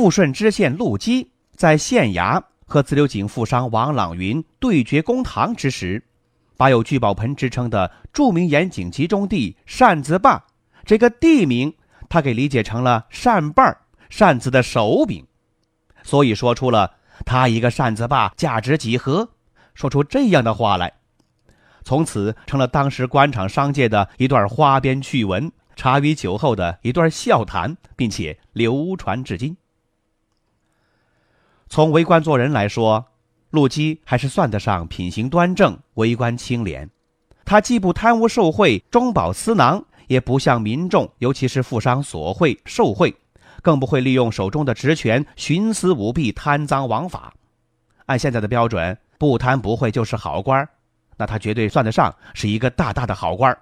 富顺知县陆基在县衙和自流井富商王朗云对决公堂之时，把有聚宝盆之称的著名盐井集中地扇子坝这个地名，他给理解成了扇瓣扇子的手柄，所以说出了他一个扇子坝价值几何，说出这样的话来，从此成了当时官场商界的一段花边趣闻，茶余酒后的一段笑谈，并且流传至今。从为官做人来说，陆基还是算得上品行端正、为官清廉。他既不贪污受贿、中饱私囊，也不向民众，尤其是富商索贿受贿，更不会利用手中的职权徇私舞弊、贪赃枉法。按现在的标准，不贪不贿就是好官那他绝对算得上是一个大大的好官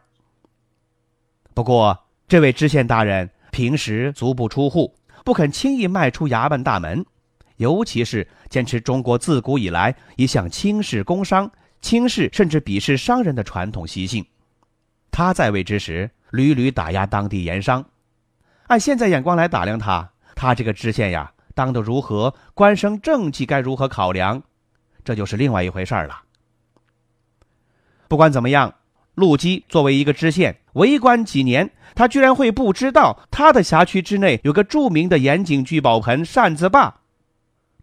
不过，这位知县大人平时足不出户，不肯轻易迈出衙门大门。尤其是坚持中国自古以来一向轻视工商、轻视甚至鄙视商人的传统习性，他在位之时屡屡打压当地盐商。按现在眼光来打量他，他这个知县呀，当得如何？官升政绩该如何考量？这就是另外一回事儿了。不管怎么样，陆基作为一个知县，为官几年，他居然会不知道他的辖区之内有个著名的盐井聚宝盆扇子坝。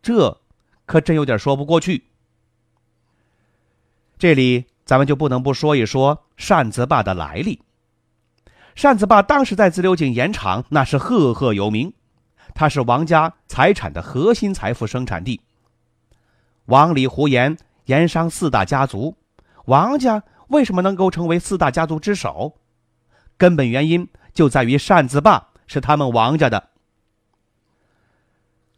这可真有点说不过去。这里咱们就不能不说一说扇子坝的来历。扇子坝当时在自流井盐场那是赫赫有名，它是王家财产的核心财富生产地。王李胡盐盐商四大家族，王家为什么能够成为四大家族之首？根本原因就在于扇子坝是他们王家的。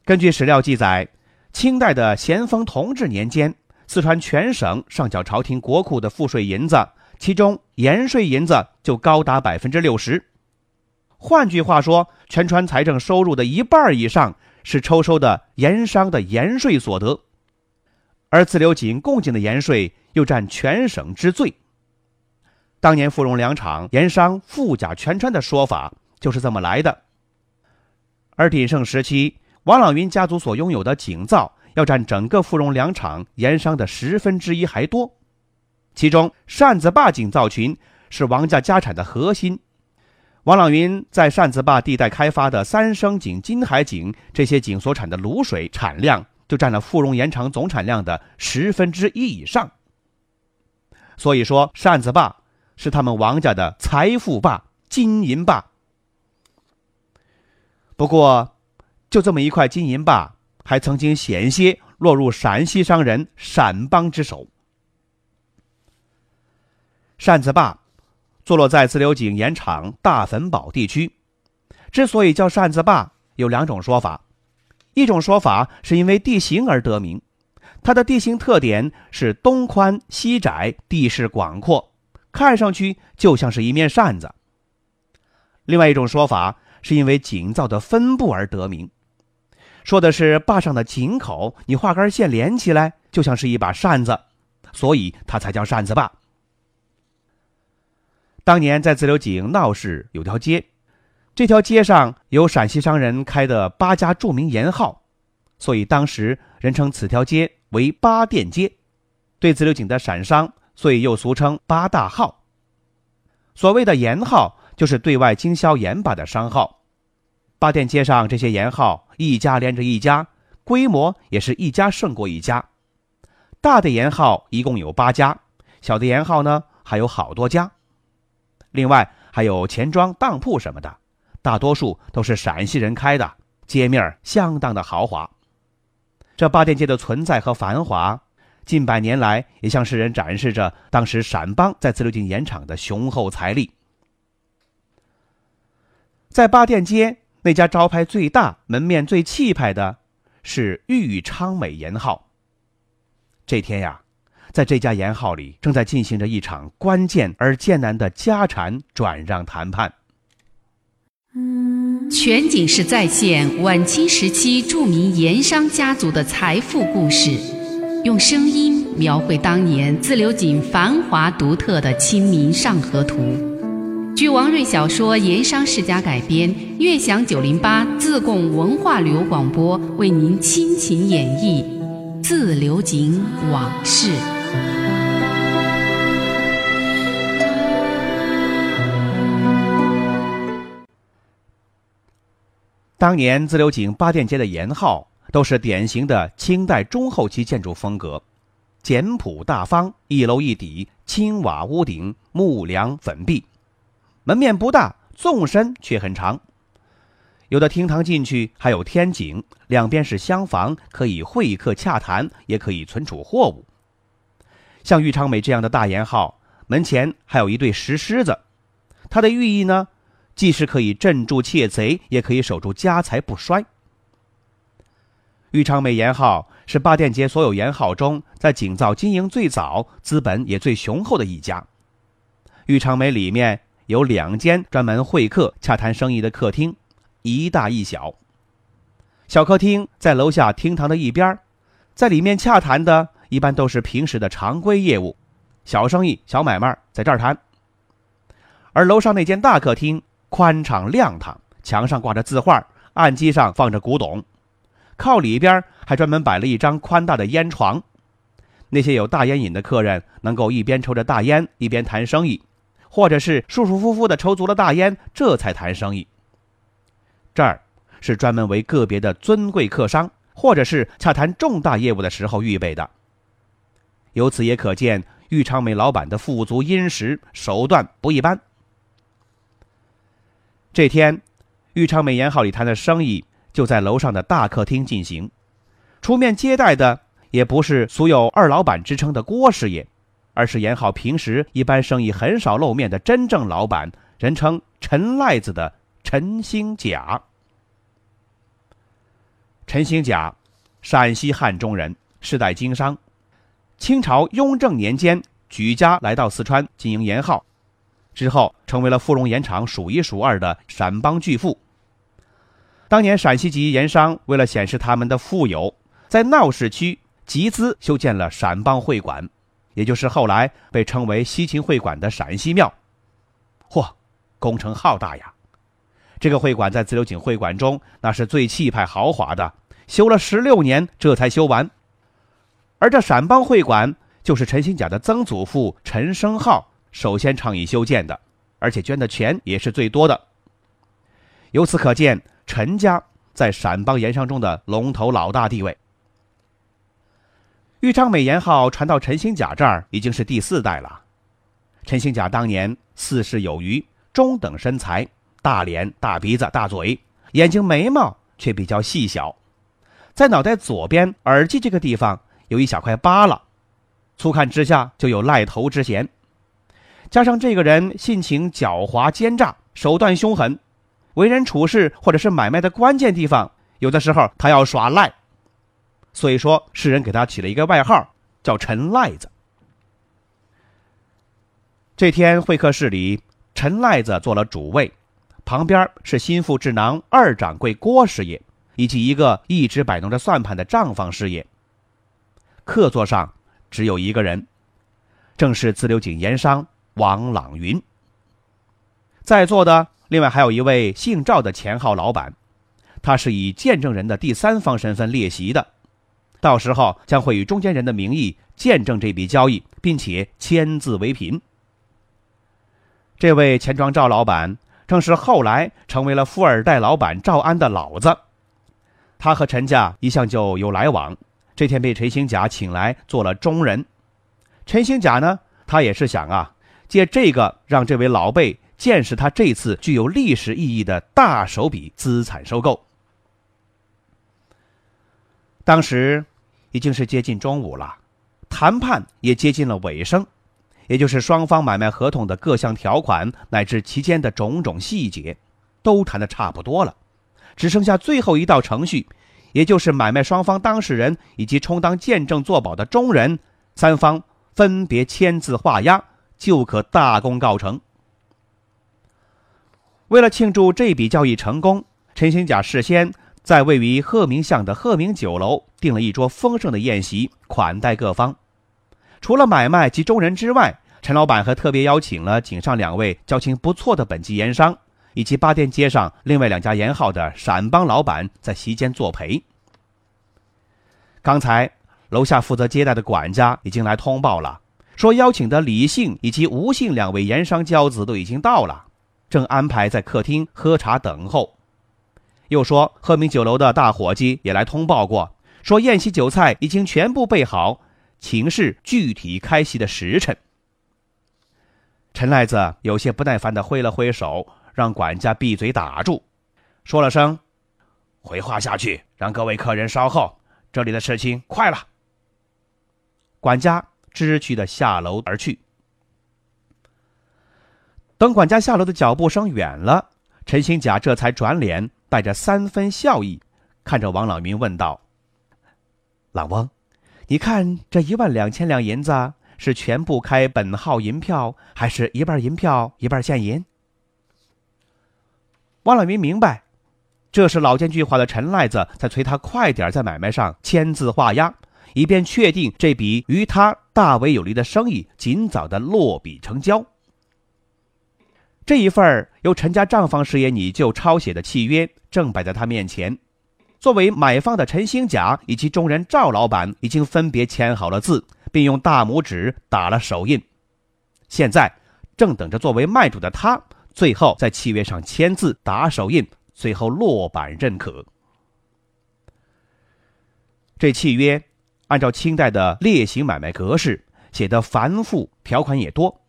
根据史料记载。清代的咸丰同治年间，四川全省上缴朝廷国库的赋税银子，其中盐税银子就高达百分之六十。换句话说，全川财政收入的一半以上是抽收的盐商的盐税所得，而自流井供井的盐税又占全省之最。当年富荣粮场盐商富甲全川的说法就是这么来的。而鼎盛时期。王朗云家族所拥有的井灶要占整个富荣粮场盐商的十分之一还多，其中扇子坝井灶群是王家家产的核心。王朗云在扇子坝地带开发的三生井、金海井这些井所产的卤水产量，就占了富荣盐场总产量的十分之一以上。所以说，扇子坝是他们王家的财富坝、金银坝。不过，就这么一块金银坝，还曾经险些落入陕西商人陕邦之手。扇子坝坐落在自流井盐场大坟堡地区，之所以叫扇子坝，有两种说法。一种说法是因为地形而得名，它的地形特点是东宽西窄，地势广阔，看上去就像是一面扇子。另外一种说法是因为井灶的分布而得名。说的是坝上的井口，你画根线连起来，就像是一把扇子，所以它才叫扇子坝。当年在自流井闹市有条街，这条街上有陕西商人开的八家著名盐号，所以当时人称此条街为八店街。对自流井的陕商，所以又俗称八大号。所谓的盐号，就是对外经销盐巴的商号。八店街上这些盐号一家连着一家，规模也是一家胜过一家。大的盐号一共有八家，小的盐号呢还有好多家。另外还有钱庄、当铺什么的，大多数都是陕西人开的，街面相当的豪华。这八店街的存在和繁华，近百年来也向世人展示着当时陕邦在自流井盐场的雄厚财力。在八店街。那家招牌最大、门面最气派的，是豫昌美盐号。这天呀，在这家盐号里，正在进行着一场关键而艰难的家产转让谈判。全景式再现晚清时期著名盐商家族的财富故事，用声音描绘当年自流井繁华独特的《清明上河图》。据王瑞小说《盐商世家》改编，悦享九零八自贡文化旅游广播为您倾情演绎《自流井往事》。当年自流井八店街的盐号都是典型的清代中后期建筑风格，简朴大方，一楼一底，青瓦屋顶，木梁粉壁，门面不大，纵深却很长。有的厅堂进去还有天井，两边是厢房，可以会客洽谈，也可以存储货物。像玉昌美这样的大盐号，门前还有一对石狮子，它的寓意呢？既是可以镇住窃贼，也可以守住家财不衰。玉昌美盐号是八店街所有盐号中，在井造经营最早、资本也最雄厚的一家。玉昌美里面有两间专门会客、洽谈生意的客厅，一大一小。小客厅在楼下厅堂的一边，在里面洽谈的一般都是平时的常规业务，小生意、小买卖在这儿谈。而楼上那间大客厅。宽敞亮堂，墙上挂着字画，案几上放着古董，靠里边还专门摆了一张宽大的烟床。那些有大烟瘾的客人，能够一边抽着大烟一边谈生意，或者是舒舒服服的抽足了大烟，这才谈生意。这儿是专门为个别的尊贵客商，或者是洽谈重大业务的时候预备的。由此也可见，玉昌美老板的富足殷实，手段不一般。这天，玉昌美盐号里谈的生意就在楼上的大客厅进行。出面接待的也不是俗有“二老板”之称的郭师爷，而是盐号平时一般生意很少露面的真正老板，人称“陈赖子”的陈兴甲。陈兴甲，陕西汉中人，世代经商。清朝雍正年间举家来到四川经营盐号。之后，成为了富隆盐场数一数二的陕帮巨富。当年陕西籍盐商为了显示他们的富有，在闹市区集资修建了陕帮会馆，也就是后来被称为西秦会馆的陕西庙。嚯，工程浩大呀！这个会馆在自流井会馆中那是最气派豪华的，修了十六年这才修完。而这陕帮会馆就是陈新甲的曾祖父陈生浩。首先倡议修建的，而且捐的钱也是最多的。由此可见，陈家在陕帮盐商中的龙头老大地位。豫章美颜号传到陈兴甲这儿已经是第四代了。陈兴甲当年四世有余，中等身材，大脸、大鼻子、大嘴，眼睛、眉毛却比较细小，在脑袋左边耳际这个地方有一小块疤了，粗看之下就有赖头之嫌。加上这个人性情狡猾奸诈，手段凶狠，为人处事或者是买卖的关键地方，有的时候他要耍赖，所以说世人给他起了一个外号，叫陈赖子。这天会客室里，陈赖子做了主位，旁边是心腹智囊二掌柜郭师爷，以及一个一直摆弄着算盘的账房师爷。客座上只有一个人，正是自流井盐商。王朗云，在座的另外还有一位姓赵的钱号老板，他是以见证人的第三方身份列席的，到时候将会以中间人的名义见证这笔交易，并且签字为凭。这位钱庄赵老板正是后来成为了富二代老板赵安的老子，他和陈家一向就有来往，这天被陈兴甲请来做了中人。陈兴甲呢，他也是想啊。借这个，让这位老辈见识他这次具有历史意义的大手笔资产收购。当时已经是接近中午了，谈判也接近了尾声，也就是双方买卖合同的各项条款乃至其间的种种细节，都谈的差不多了，只剩下最后一道程序，也就是买卖双方当事人以及充当见证作保的中人三方分别签字画押，就可大功告成。为了庆祝这笔交易成功，陈兴甲事先在位于鹤鸣巷的鹤鸣酒楼订了一桌丰盛的宴席，款待各方。除了买卖及中人之外，陈老板还特别邀请了井上两位交情不错的本地盐商，以及八店街上另外两家盐号的陕帮老板在席间作陪。刚才楼下负责接待的管家已经来通报了，说邀请的李姓以及吴姓两位盐商骄子都已经到了。正安排在客厅喝茶等候，又说鹤鸣酒楼的大伙计也来通报过，说宴席酒菜已经全部备好，请示具体开席的时辰。陈赖子有些不耐烦地挥了挥手，让管家闭嘴打住，说了声：“回话下去，让各位客人稍后，这里的事情快了。”管家知趣地下楼而去。等管家下楼的脚步声远了，陈兴甲这才转脸，带着三分笑意，看着王朗云问道：“老翁，你看这一万两千两银子是全部开本号银票，还是一半银票一半现银？”王朗云明白，这是老奸巨猾的陈赖子在催他快点在买卖上签字画押，以便确定这笔于他大为有利的生意尽早的落笔成交。这一份由陈家账房师爷你就抄写的契约正摆在他面前，作为买方的陈兴甲以及中人赵老板已经分别签好了字，并用大拇指打了手印，现在正等着作为卖主的他最后在契约上签字打手印，最后落板认可。这契约按照清代的列行买卖格式写的繁复，条款也多。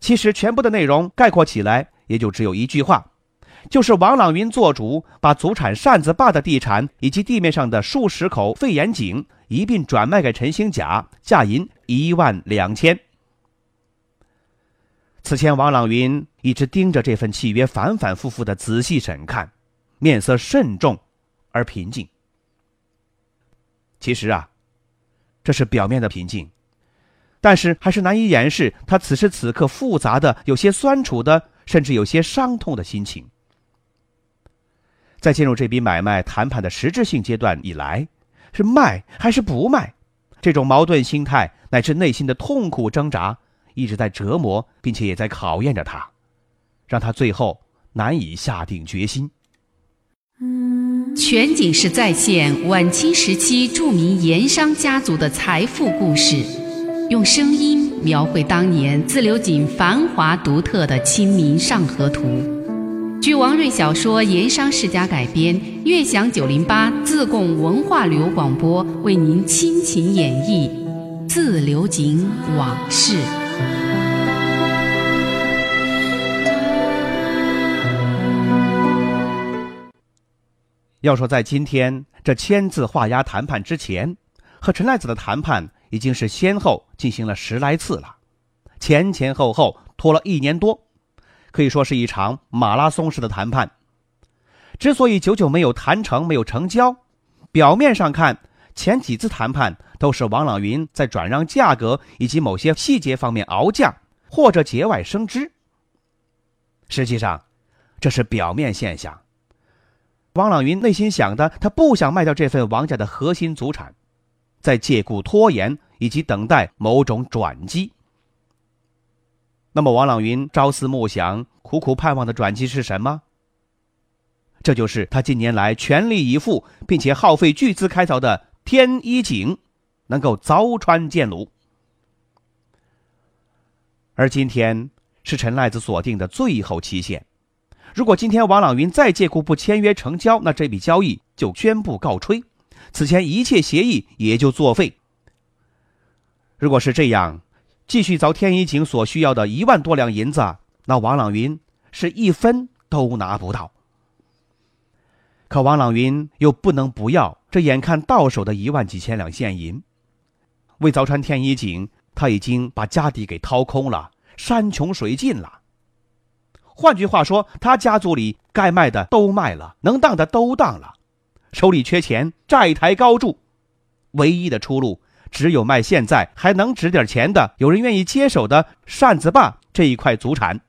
其实全部的内容概括起来，也就只有一句话，就是王朗云做主把祖产扇子坝的地产以及地面上的数十口废盐井一并转卖给陈兴甲，价银一万两千。此前，王朗云一直盯着这份契约，反反复复的仔细审看，面色慎重而平静。其实啊，这是表面的平静。但是还是难以掩饰他此时此刻复杂的、有些酸楚的，甚至有些伤痛的心情。在进入这笔买卖谈判的实质性阶段以来，是卖还是不卖，这种矛盾心态乃至内心的痛苦挣扎，一直在折磨，并且也在考验着他，让他最后难以下定决心。全景式再现晚清时期著名盐商家族的财富故事。用声音描绘当年自流井繁华独特的《清明上河图》，据王瑞小说《盐商世家》改编，悦享九零八自贡文化旅游广播为您倾情演绎《自流井往事》。要说在今天这签字画押谈判之前，和陈赖子的谈判。已经是先后进行了十来次了，前前后后拖了一年多，可以说是一场马拉松式的谈判。之所以久久没有谈成、没有成交，表面上看，前几次谈判都是王朗云在转让价格以及某些细节方面熬价或者节外生枝。实际上，这是表面现象。王朗云内心想的，他不想卖掉这份王家的核心祖产。在借故拖延以及等待某种转机。那么，王朗云朝思暮想、苦苦盼望的转机是什么？这就是他近年来全力以赴并且耗费巨资开凿的天一井，能够凿穿剑炉。而今天是陈赖子锁定的最后期限，如果今天王朗云再借故不签约成交，那这笔交易就宣布告吹。此前一切协议也就作废。如果是这样，继续凿天一井所需要的一万多两银子，那王朗云是一分都拿不到。可王朗云又不能不要这眼看到手的一万几千两现银。为凿穿天一井，他已经把家底给掏空了，山穷水尽了。换句话说，他家族里该卖的都卖了，能当的都当了，手里缺钱，债台高筑，唯一的出路只有卖现在还能值点钱的、有人愿意接手的扇子坝这一块祖产。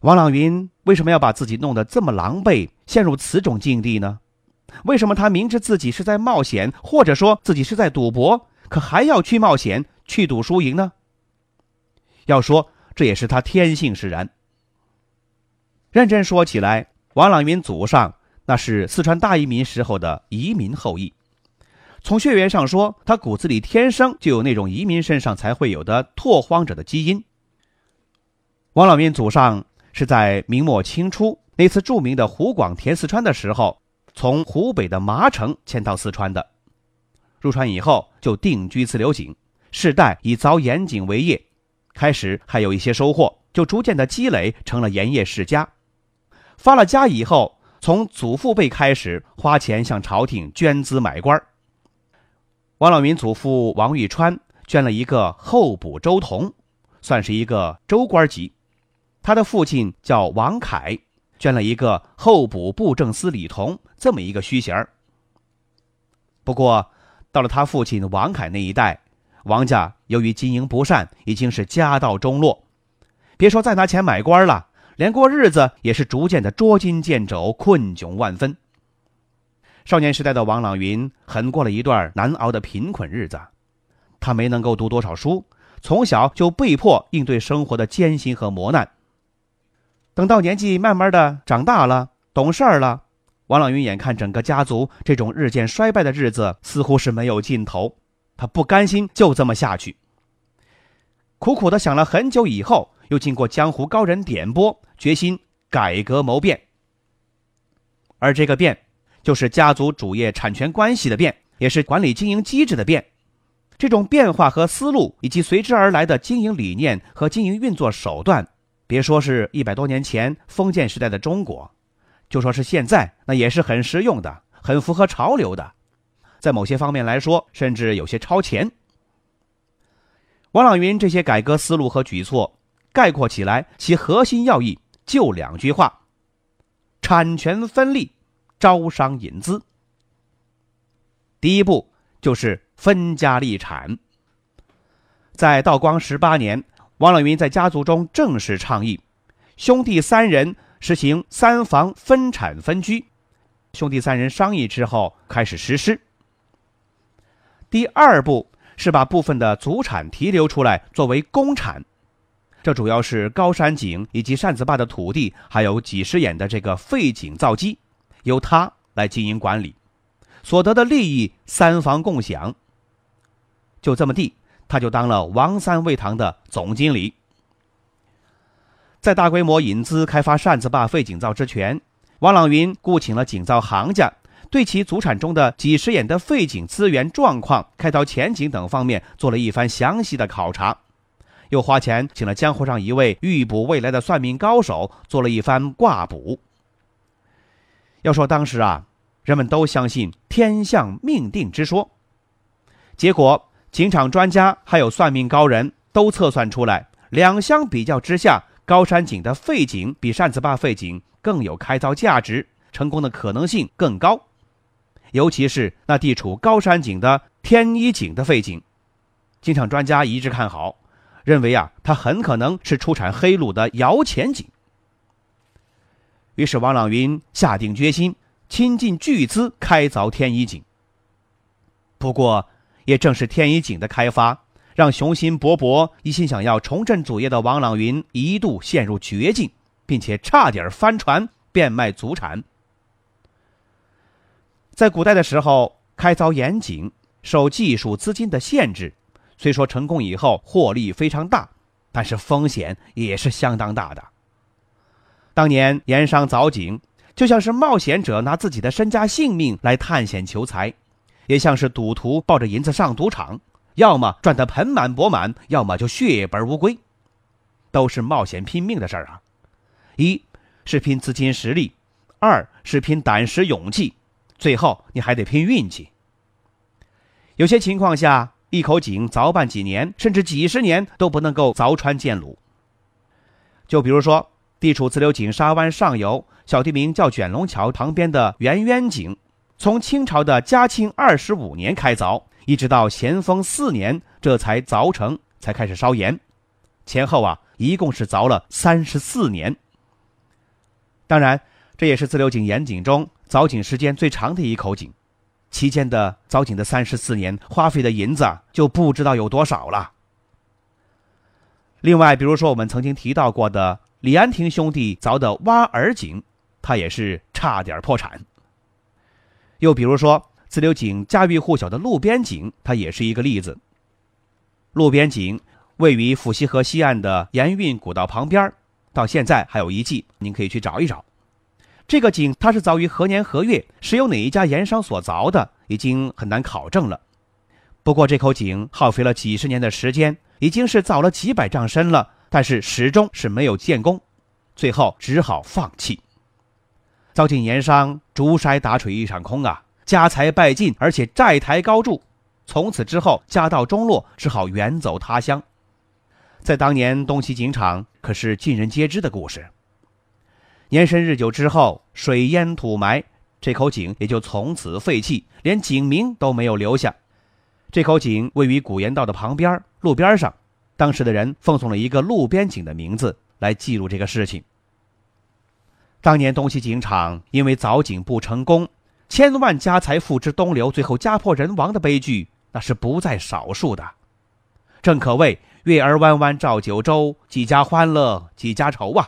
王朗云为什么要把自己弄得这么狼狈，陷入此种境地呢？为什么他明知自己是在冒险，或者说自己是在赌博，可还要去冒险、去赌输赢呢？要说这也是他天性使然。认真说起来，王朗云祖上那是四川大移民时候的移民后裔，从血缘上说，他骨子里天生就有那种移民身上才会有的拓荒者的基因。王朗民祖上。是在明末清初那次著名的湖广填四川的时候，从湖北的麻城迁到四川的。入川以后就定居自流井，世代以凿盐井为业。开始还有一些收获，就逐渐的积累成了盐业世家。发了家以后，从祖父辈开始花钱向朝廷捐资买官。王老民祖父王玉川捐了一个候补州同，算是一个州官级。他的父亲叫王凯，捐了一个候补布政司李同这么一个虚衔儿。不过，到了他父亲王凯那一代，王家由于经营不善，已经是家道中落。别说再拿钱买官了，连过日子也是逐渐的捉襟见肘、困窘万分。少年时代的王朗云，很过了一段难熬的贫困日子。他没能够读多少书，从小就被迫应对生活的艰辛和磨难。等到年纪慢慢的长大了，懂事儿了，王朗云眼看整个家族这种日渐衰败的日子似乎是没有尽头，他不甘心就这么下去。苦苦的想了很久以后，又经过江湖高人点拨，决心改革谋变。而这个变，就是家族主业产权关系的变，也是管理经营机制的变。这种变化和思路，以及随之而来的经营理念和经营运作手段。别说是一百多年前封建时代的中国，就说是现在，那也是很实用的，很符合潮流的，在某些方面来说，甚至有些超前。王朗云这些改革思路和举措，概括起来，其核心要义就两句话：产权分立，招商引资。第一步就是分家立产，在道光十八年。王朗云在家族中正式倡议，兄弟三人实行三房分产分居。兄弟三人商议之后开始实施。第二步是把部分的祖产提留出来作为公产，这主要是高山井以及扇子坝的土地，还有几十眼的这个废井造机，由他来经营管理，所得的利益三房共享。就这么地。他就当了王三味堂的总经理，在大规模引资开发扇子坝废井造之前，王朗云雇请了井造行家，对其祖产中的几十眼的废井资源状况、开凿前景等方面做了一番详细的考察，又花钱请了江湖上一位预卜未来的算命高手做了一番卦卜。要说当时啊，人们都相信天象命定之说，结果。井场专家还有算命高人都测算出来，两相比较之下，高山井的废井比扇子坝废井更有开凿价值，成功的可能性更高。尤其是那地处高山井的天一井的废井，井场专家一致看好，认为啊，它很可能是出产黑卤的摇钱井。于是王朗云下定决心，倾尽巨资开凿天一井。不过。也正是天一井的开发，让雄心勃勃、一心想要重振祖业的王朗云一度陷入绝境，并且差点翻船变卖祖产。在古代的时候，开凿盐井受技术资金的限制，虽说成功以后获利非常大，但是风险也是相当大的。当年盐商凿井，就像是冒险者拿自己的身家性命来探险求财。也像是赌徒抱着银子上赌场，要么赚得盆满钵满，要么就血本无归，都是冒险拼命的事儿啊！一是拼资金实力，二是拼胆识勇气，最后你还得拼运气。有些情况下，一口井凿办几年甚至几十年都不能够凿穿剑弩。就比如说地处自流井沙湾上游，小地名叫卷龙桥旁边的圆渊井，从清朝的嘉庆二十五年开凿，一直到咸丰四年这才凿成，才开始烧盐，前后啊一共是凿了三十四年。当然，这也是自流井盐井中凿井时间最长的一口井，期间的凿井的三十四年花费的银子就不知道有多少了。另外，比如说我们曾经提到过的。李安亭兄弟凿的挖耳井，他也是差点破产。又比如说，自流井家喻户晓的路边井，它也是一个例子。路边井位于府西河西岸的盐运古道旁边，到现在还有遗迹，您可以去找一找。这个井它是凿于何年何月，是由哪一家盐商所凿的，已经很难考证了。不过这口井耗费了几十年的时间，已经是凿了几百丈深了。但是始终是没有建功，最后只好放弃。遭尽盐商竹筛打水一场空啊，家财败尽，而且债台高筑，从此之后家道中落，只好远走他乡。在当年东西井场可是尽人皆知的故事。年深日久之后，水淹土埋，这口井也就从此废弃，连井名都没有留下。这口井位于古盐道的旁边，路边上。当时的人奉送了一个路边井的名字来记录这个事情。当年东西井场因为凿井不成功，千万家财付之东流，最后家破人亡的悲剧，那是不在少数的。正可谓月儿弯弯照九州，几家欢乐几家愁啊！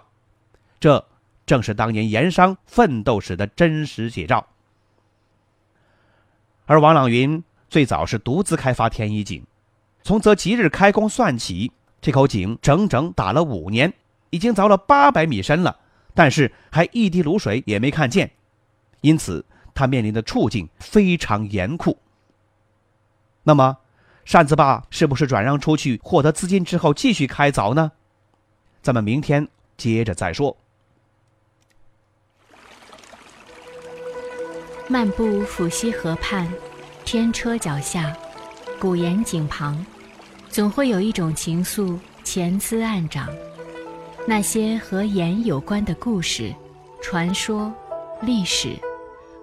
这正是当年盐商奋斗史的真实写照。而王朗云最早是独自开发天一井。从择吉日开工算起，这口井整整打了五年，已经凿了八百米深了，但是还一滴卤水也没看见，因此他面临的处境非常严酷。那么，扇子坝是不是转让出去获得资金之后继续开凿呢？咱们明天接着再说。漫步抚溪河畔，天车脚下。古岩井旁，总会有一种情愫潜滋暗长。那些和盐有关的故事、传说、历史，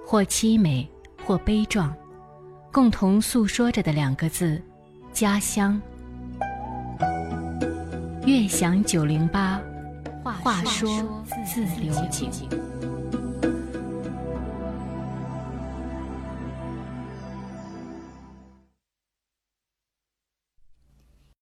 或凄美，或悲壮，共同诉说着的两个字：家乡。悦享九零八，话说自流井。